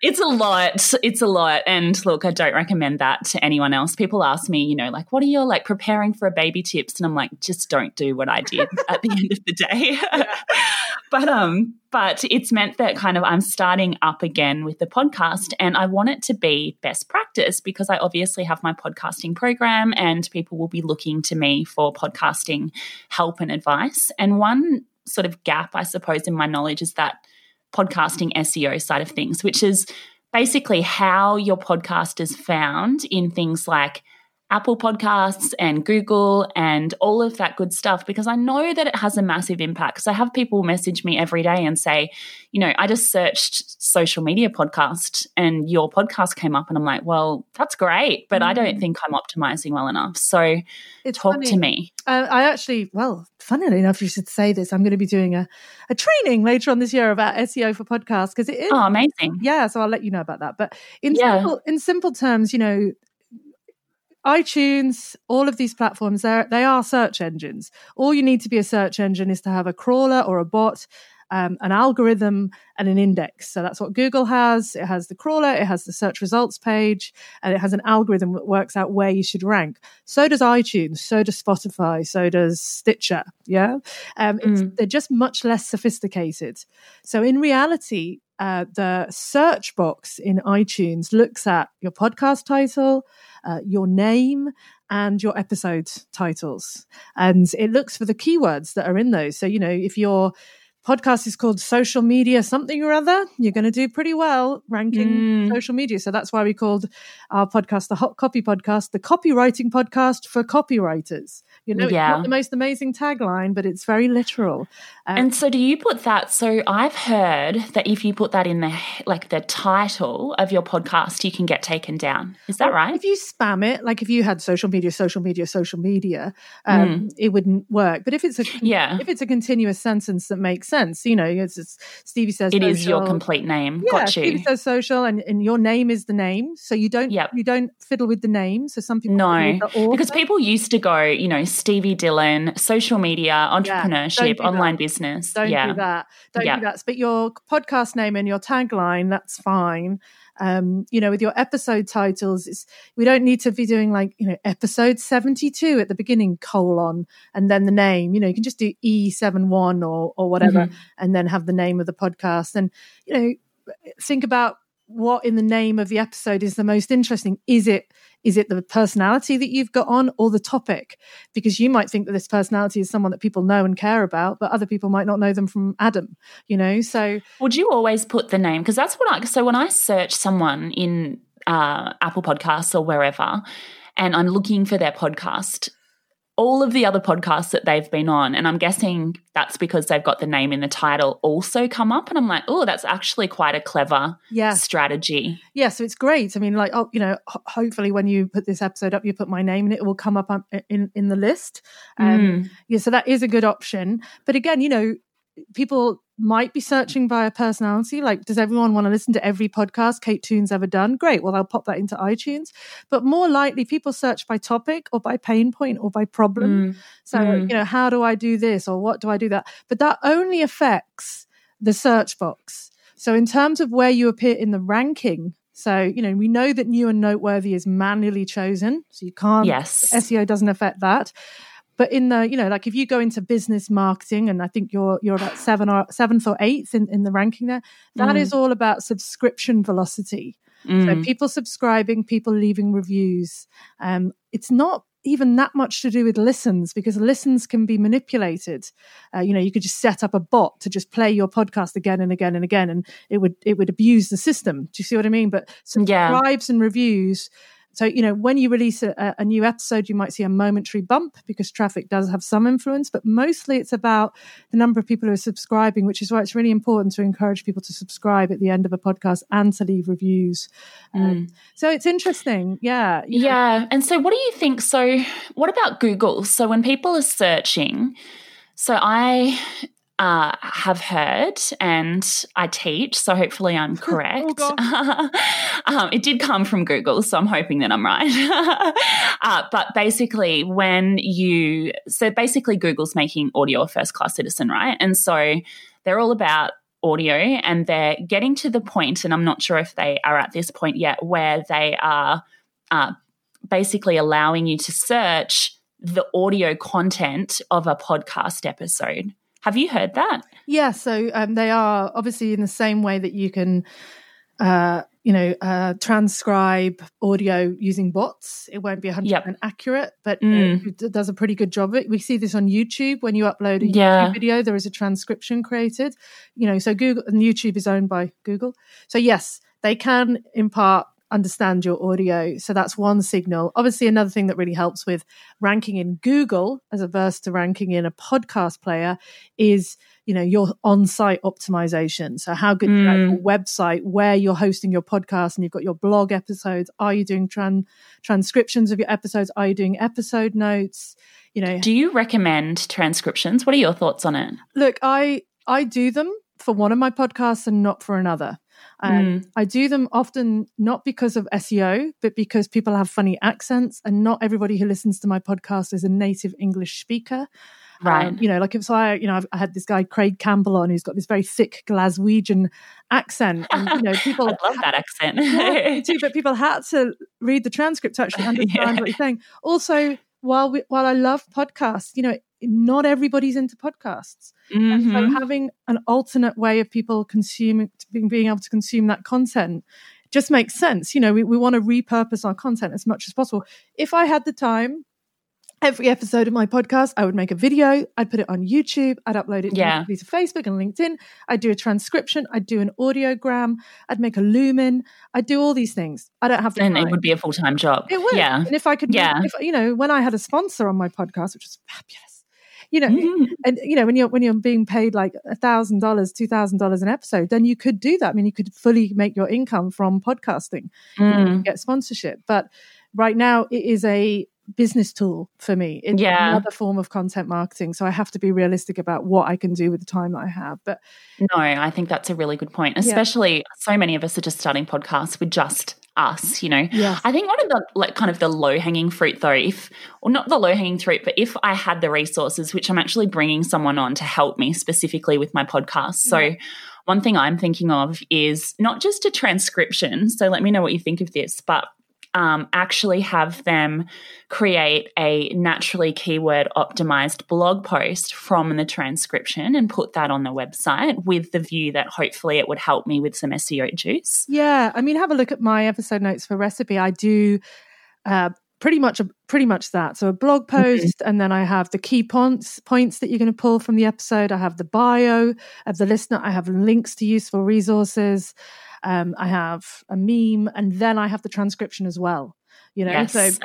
It's a lot. It's a lot. And look, I don't recommend that to anyone else. People ask me, you know, like, what are your like preparing for a baby tips? And I'm like, just don't do what I did at the end of the day. but um, but it's meant that kind of I'm starting up again with the podcast and I want it to be best practice because I obviously have my podcasting program and people will be looking to me for podcasting help and advice. And one sort of gap, I suppose, in my knowledge is that podcasting SEO side of things, which is basically how your podcast is found in things like Apple Podcasts and Google and all of that good stuff because I know that it has a massive impact. Because I have people message me every day and say, you know, I just searched social media podcast and your podcast came up, and I'm like, well, that's great, but mm. I don't mm. think I'm optimizing well enough. So it's talk funny. to me. Uh, I actually, well, funnily enough, you should say this. I'm going to be doing a, a training later on this year about SEO for podcasts because it is. Oh, amazing. Yeah. So I'll let you know about that. But in, yeah. simple, in simple terms, you know, iTunes, all of these platforms, they are search engines. All you need to be a search engine is to have a crawler or a bot, um, an algorithm, and an index. So that's what Google has. It has the crawler, it has the search results page, and it has an algorithm that works out where you should rank. So does iTunes, so does Spotify, so does Stitcher. Yeah. Um, mm. They're just much less sophisticated. So in reality, uh, the search box in iTunes looks at your podcast title, uh, your name, and your episode titles. And it looks for the keywords that are in those. So, you know, if you're podcast is called social media something or other, you're going to do pretty well ranking mm. social media. So that's why we called our podcast the Hot Copy Podcast, the copywriting podcast for copywriters. You know, yeah. it's not the most amazing tagline, but it's very literal. Um, and so, do you put that? So, I've heard that if you put that in the like the title of your podcast, you can get taken down. Is that right? If you spam it, like if you had social media, social media, social media, um, mm. it wouldn't work. But if it's a yeah, if it's a continuous sentence that makes sense, you know, it's just, Stevie says it social, is your complete name. Yeah, Got you. Stevie says social, and, and your name is the name, so you don't yep. you don't fiddle with the name. So some people no, because people used to go, you know Stevie Dillon, social media, entrepreneurship, yeah, online that. business. Don't yeah. do that. Don't yeah. do that. But your podcast name and your tagline, that's fine. Um, you know, with your episode titles, it's, we don't need to be doing like, you know, episode 72 at the beginning, colon, and then the name. You know, you can just do E71 or, or whatever, mm-hmm. and then have the name of the podcast. And, you know, think about what in the name of the episode is the most interesting. Is it is it the personality that you've got on or the topic? Because you might think that this personality is someone that people know and care about, but other people might not know them from Adam, you know? So would you always put the name? Because that's what I, so when I search someone in uh, Apple Podcasts or wherever, and I'm looking for their podcast, all of the other podcasts that they've been on, and I'm guessing that's because they've got the name in the title, also come up. And I'm like, oh, that's actually quite a clever yeah. strategy. Yeah, so it's great. I mean, like, oh, you know, ho- hopefully when you put this episode up, you put my name and it, will come up in in the list. Um, mm. Yeah, so that is a good option. But again, you know, people might be searching by a personality. Like, does everyone want to listen to every podcast Kate Toon's ever done? Great. Well, I'll pop that into iTunes. But more likely, people search by topic or by pain point or by problem. Mm. So, mm. you know, how do I do this or what do I do that? But that only affects the search box. So, in terms of where you appear in the ranking, so you know we know that new and noteworthy is manually chosen, so you can't. Yes, SEO doesn't affect that. But in the, you know, like if you go into business marketing, and I think you're you're about seven or seventh or eighth in, in the ranking there, that mm. is all about subscription velocity. Mm. So people subscribing, people leaving reviews. Um, it's not even that much to do with listens because listens can be manipulated. Uh, you know, you could just set up a bot to just play your podcast again and again and again, and it would it would abuse the system. Do you see what I mean? But subscribes yeah. and reviews so, you know, when you release a, a, new episode, you might see a momentary bump because traffic does have some influence, but mostly it's about the number of people who are subscribing, which is why it's really important to encourage people to subscribe at the end of a podcast and to leave reviews. Um, mm. So it's interesting. Yeah. Yeah. And so, what do you think? So, what about Google? So, when people are searching, so I uh, have heard and I teach, so hopefully I'm oh, correct. oh um, it did come from Google, so I'm hoping that I'm right. uh, but basically, when you, so basically, Google's making audio a first class citizen, right? And so they're all about audio and they're getting to the point, and I'm not sure if they are at this point yet, where they are uh, basically allowing you to search the audio content of a podcast episode. Have you heard that? Yeah, so um, they are obviously in the same way that you can, uh, you know, uh, transcribe audio using bots. It won't be 100% yep. accurate, but mm. it does a pretty good job of it. We see this on YouTube. When you upload a yeah. Video, there is a transcription created. You know, so Google and YouTube is owned by Google. So, yes, they can impart understand your audio. So that's one signal. Obviously, another thing that really helps with ranking in Google as opposed to ranking in a podcast player is you know your on-site optimization. So how good mm. your website where you're hosting your podcast and you've got your blog episodes. Are you doing tran- transcriptions of your episodes? Are you doing episode notes? You know do you recommend transcriptions? What are your thoughts on it? Look i i do them for one of my podcasts and not for another um, mm. I do them often not because of SEO, but because people have funny accents, and not everybody who listens to my podcast is a native English speaker. Right. Um, you know, like if so I, you know, I've, I had this guy Craig Campbell on who's got this very thick Glaswegian accent, and you know, people I love that accent yeah, too. But people had to read the transcript to actually understand yeah. what he's saying. Also, while we, while I love podcasts, you know, not everybody's into podcasts. Mm-hmm. so having an alternate way of people consuming, being, being able to consume that content just makes sense. You know, we, we want to repurpose our content as much as possible. If I had the time, every episode of my podcast, I would make a video, I'd put it on YouTube, I'd upload it yeah. to Facebook and LinkedIn, I'd do a transcription, I'd do an audiogram, I'd make a lumen, I'd do all these things. I don't have to. And time. it would be a full time job. It would. Yeah. And if I could, yeah. If, you know, when I had a sponsor on my podcast, which was fabulous, you know, mm-hmm. and you know, when you're when you're being paid like a thousand dollars, two thousand dollars an episode, then you could do that. I mean, you could fully make your income from podcasting, mm. you know, get sponsorship. But right now, it is a business tool for me. It's yeah. another form of content marketing. So I have to be realistic about what I can do with the time that I have. But no, I think that's a really good point. Especially yeah. so many of us are just starting podcasts with just us, you know. Yes. I think one of the like kind of the low hanging fruit though, if or not the low hanging fruit, but if I had the resources, which I'm actually bringing someone on to help me specifically with my podcast. So yeah. one thing I'm thinking of is not just a transcription. So let me know what you think of this, but um, actually have them create a naturally keyword optimized blog post from the transcription and put that on the website with the view that hopefully it would help me with some SEO juice. Yeah, I mean, have a look at my episode notes for recipe. I do. Uh, pretty much a, pretty much that so a blog mm-hmm. post mm-hmm. and then i have the key points points that you're going to pull from the episode i have the bio of the listener i have links to useful resources um, I have a meme, and then I have the transcription as well. You know, yes. so okay.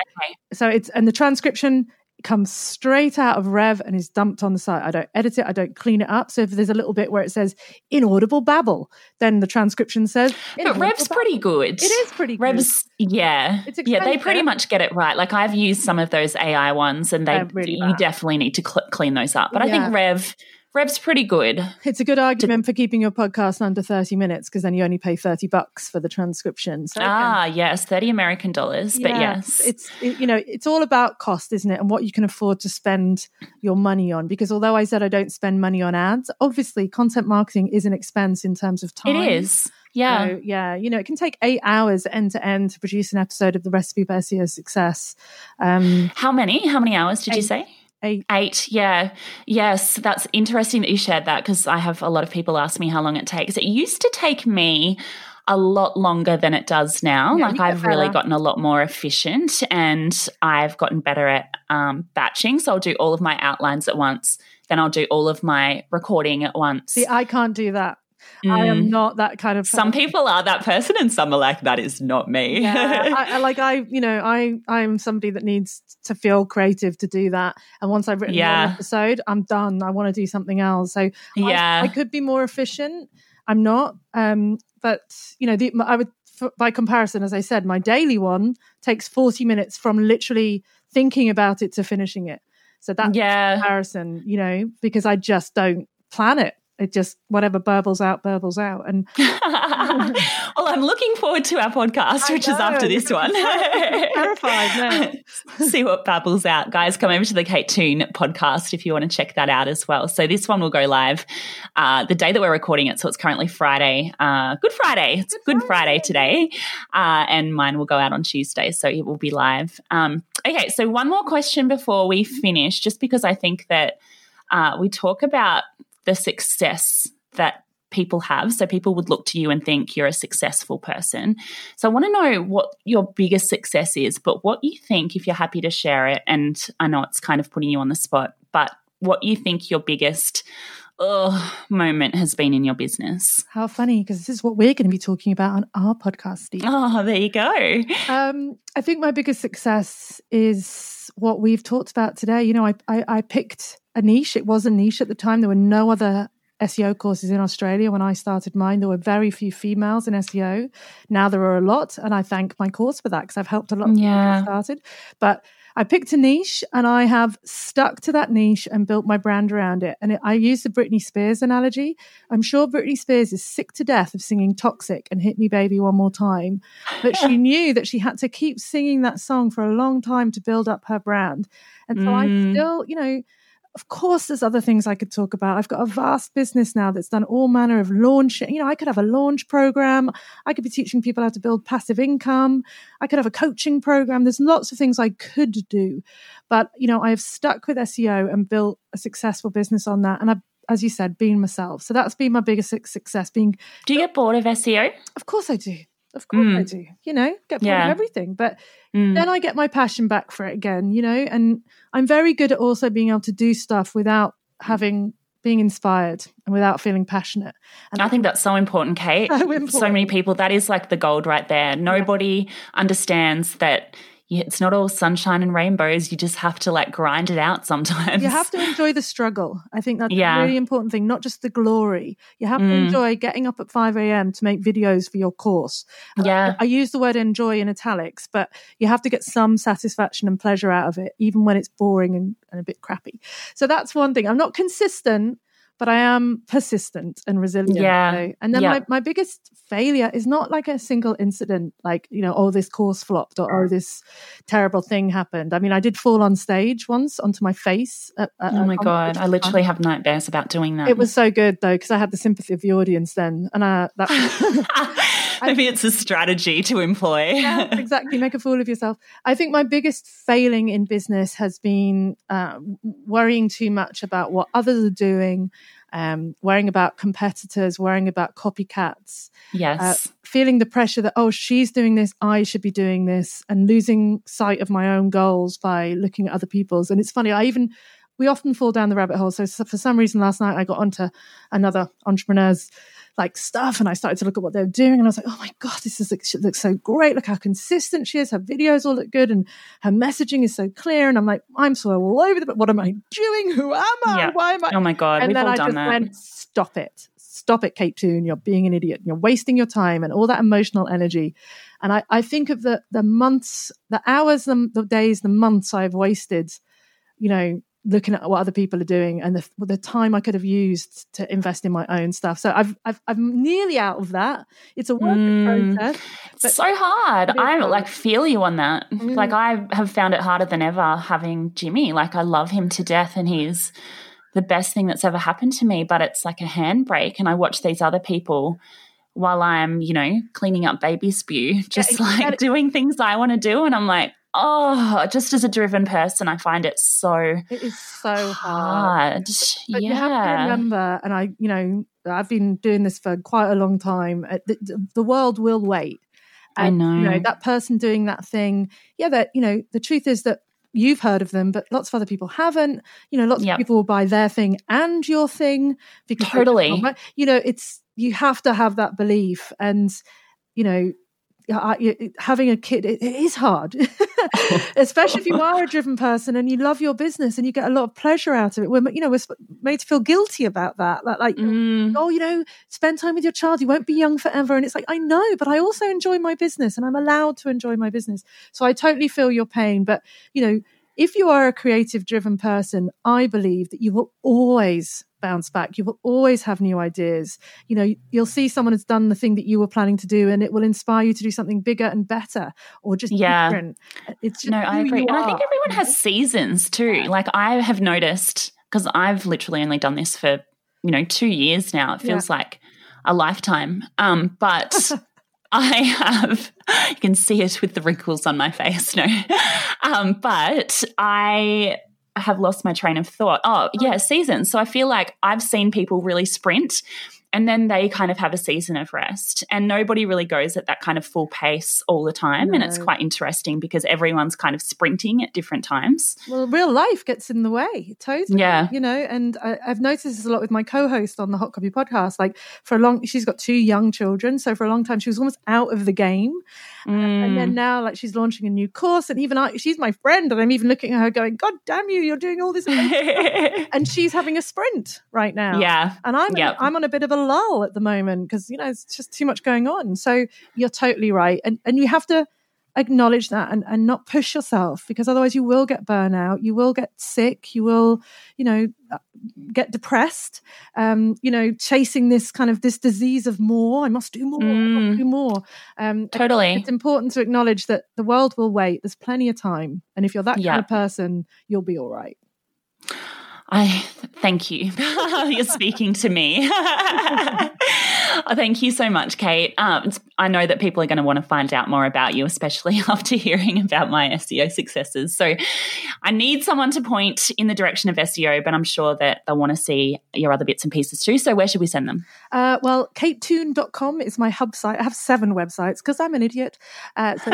so it's and the transcription comes straight out of Rev and is dumped on the site. I don't edit it, I don't clean it up. So if there's a little bit where it says inaudible babble, then the transcription says. But Rev's babble. pretty good. It is pretty Rev's, good. yeah. yeah, they pretty much get it right. Like I've used some of those AI ones and they really you definitely need to cl- clean those up. But yeah. I think Rev Rev's pretty good. It's a good argument for keeping your podcast under 30 minutes because then you only pay 30 bucks for the transcription. So ah, yes, 30 American dollars. Yeah, but yes. It's, it, you know, it's all about cost, isn't it? And what you can afford to spend your money on. Because although I said I don't spend money on ads, obviously content marketing is an expense in terms of time. It is. Yeah. So, yeah. You know, it can take eight hours end to end to produce an episode of the Recipe for SEO Success. Um, How many? How many hours did eight. you say? Eight. Eight, yeah. Yes, that's interesting that you shared that because I have a lot of people ask me how long it takes. It used to take me a lot longer than it does now. Yeah, like I've really gotten a lot more efficient and I've gotten better at um, batching. So I'll do all of my outlines at once, then I'll do all of my recording at once. See, I can't do that. Mm. I am mm. not that kind of. Person. Some people are that person, and some are like, "That is not me." yeah, I, like I, you know, I, I'm somebody that needs to feel creative to do that. And once I've written yeah. one episode, I'm done. I want to do something else. So yeah, I, I could be more efficient. I'm not, um, but you know, the, I would, by comparison, as I said, my daily one takes 40 minutes from literally thinking about it to finishing it. So that's yeah. comparison, you know, because I just don't plan it it just whatever burbles out burbles out and well i'm looking forward to our podcast which is after this one terrified no. see what babbles out guys come over to the kate toon podcast if you want to check that out as well so this one will go live uh, the day that we're recording it so it's currently friday uh, good friday it's good, good friday. friday. today uh, and mine will go out on tuesday so it will be live um, okay so one more question before we finish just because i think that uh, we talk about the success that people have. So people would look to you and think you're a successful person. So I want to know what your biggest success is, but what you think, if you're happy to share it, and I know it's kind of putting you on the spot, but what you think your biggest oh, moment has been in your business. How funny, because this is what we're going to be talking about on our podcast, Steve. Oh, there you go. Um, I think my biggest success is what we've talked about today. You know, I, I, I picked a niche. It was a niche at the time. There were no other SEO courses in Australia when I started mine. There were very few females in SEO. Now there are a lot, and I thank my course for that because I've helped a lot of yeah. people started. But I picked a niche and I have stuck to that niche and built my brand around it. And it, I use the Britney Spears analogy. I'm sure Britney Spears is sick to death of singing Toxic and Hit Me Baby One More Time. But she knew that she had to keep singing that song for a long time to build up her brand. And so mm. I still, you know, of course, there's other things I could talk about. I've got a vast business now that's done all manner of launch You know, I could have a launch program. I could be teaching people how to build passive income. I could have a coaching program. There's lots of things I could do. But, you know, I have stuck with SEO and built a successful business on that. And i've as you said, being myself. So that's been my biggest success. Being. Do you get bored of SEO? Of course I do. Of course mm. I do. You know, get bored yeah. of everything. But mm. then I get my passion back for it again, you know, and I'm very good at also being able to do stuff without having being inspired and without feeling passionate. And I think that's so important, Kate. So, important. so many people, that is like the gold right there. Nobody yeah. understands that it's not all sunshine and rainbows. You just have to like grind it out sometimes. You have to enjoy the struggle. I think that's yeah. a really important thing, not just the glory. You have mm. to enjoy getting up at 5 a.m. to make videos for your course. Yeah. I, I use the word enjoy in italics, but you have to get some satisfaction and pleasure out of it, even when it's boring and, and a bit crappy. So that's one thing. I'm not consistent but I am persistent and resilient. Yeah. And then yeah. my, my biggest failure is not like a single incident, like, you know, oh, this course flopped or oh, this terrible thing happened. I mean, I did fall on stage once onto my face. At, at, oh my God. I literally have nightmares about doing that. It was so good though, because I had the sympathy of the audience then. And I, that. Maybe it's a strategy to employ. yeah, exactly. Make a fool of yourself. I think my biggest failing in business has been uh, worrying too much about what others are doing um, worrying about competitors, worrying about copycats. Yes. Uh, feeling the pressure that, oh, she's doing this, I should be doing this, and losing sight of my own goals by looking at other people's. And it's funny, I even, we often fall down the rabbit hole. So, so for some reason last night, I got onto another entrepreneur's like stuff and I started to look at what they were doing and I was like, oh my God, this is she looks so great. Look how consistent she is. Her videos all look good and her messaging is so clear. And I'm like, I'm so all over the but what am I doing? Who am I? Yeah. Why am I? Oh my God. And We've then all I done just that. went, stop it. Stop it, Kate Toon. You're being an idiot. You're wasting your time and all that emotional energy. And I, I think of the the months, the hours, the, the days, the months I've wasted, you know, looking at what other people are doing and the, the time I could have used to invest in my own stuff. So I've, I've I'm nearly out of that. It's a work mm, process. It's so hard. I hard. like feel you on that. Mm. Like I have found it harder than ever having Jimmy. Like I love him to death and he's the best thing that's ever happened to me, but it's like a handbrake and I watch these other people while I'm, you know, cleaning up baby spew, just yeah, like doing things I want to do and I'm like, oh, just as a driven person, I find it so it is so hard. hard. But yeah. you have to remember, and I, you know, I've been doing this for quite a long time. Uh, the, the world will wait. And, I know. You know that person doing that thing. Yeah, that you know. The truth is that you've heard of them, but lots of other people haven't. You know, lots yep. of people will buy their thing and your thing because totally. You know, it's you have to have that belief, and you know, having a kid it, it is hard. Especially if you are a driven person and you love your business and you get a lot of pleasure out of it. We're you know we're made to feel guilty about that. Like, like mm. oh you know spend time with your child. You won't be young forever. And it's like i know but i also enjoy my business and i'm allowed to enjoy my business. So i totally feel your pain. But you know if you are a creative driven person i believe that you will always bounce back. You will always have new ideas. You know, you'll see someone has done the thing that you were planning to do, and it will inspire you to do something bigger and better, or just yeah. different. It's no, I agree, and. I think everyone has seasons too. Like I have noticed because I've literally only done this for you know two years now. It feels yeah. like a lifetime. Um, but. I have, you can see it with the wrinkles on my face. No, um, but I have lost my train of thought. Oh, yeah, oh. seasons. So I feel like I've seen people really sprint and then they kind of have a season of rest. And nobody really goes at that kind of full pace all the time. No. and it's quite interesting because everyone's kind of sprinting at different times. Well real life gets in the way totally yeah. you know and I, have noticed this a lot with my co-host on the hot copy podcast. Like for a long she's got two young children. So for a long time she was almost out of the game. Mm. and then mm. now like she's launching a new course. And even I, she's my friend. And i'm even looking at her going god damn you you're doing all this and she's having a sprint right now. Yeah. And i'm yep. i'm on a bit of a lull at the moment because you know it's just too much going on. So you're totally right, and and you have to acknowledge that and, and not push yourself because otherwise you will get burnout you will get sick you will you know uh, get depressed um you know chasing this kind of this disease of more. I must do more mm. must do more. Um totally. it's important to acknowledge that the world will wait. There's plenty of time. And if you're that yeah. kind of person you'll be all right I thank you. You're speaking to me. thank you so much, Kate. Um, I know that people are going to want to find out more about you, especially after hearing about my SEO successes. So I need someone to point in the direction of SEO, but I'm sure that they'll want to see your other bits and pieces too. So where should we send them? Uh, well, katetoon.com is my hub site. I have seven websites because I'm an idiot. Uh, so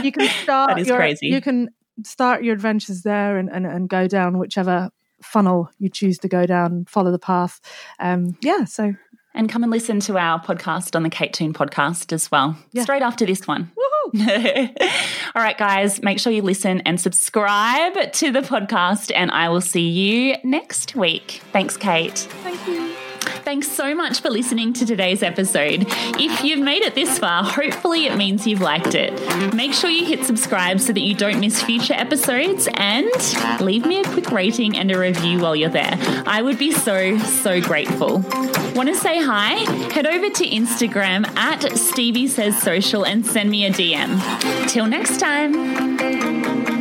you can start. that is your, crazy. You can start your adventures there and, and, and go down whichever funnel you choose to go down, follow the path. Um, yeah, so. And come and listen to our podcast on the Kate Toon podcast as well, yeah. straight after this one. All right, guys, make sure you listen and subscribe to the podcast, and I will see you next week. Thanks, Kate. Thank you. Thanks so much for listening to today's episode. If you've made it this far, hopefully it means you've liked it. Make sure you hit subscribe so that you don't miss future episodes and leave me a quick rating and a review while you're there. I would be so, so grateful. Want to say hi? Head over to Instagram at Stevie Says Social and send me a DM. Till next time.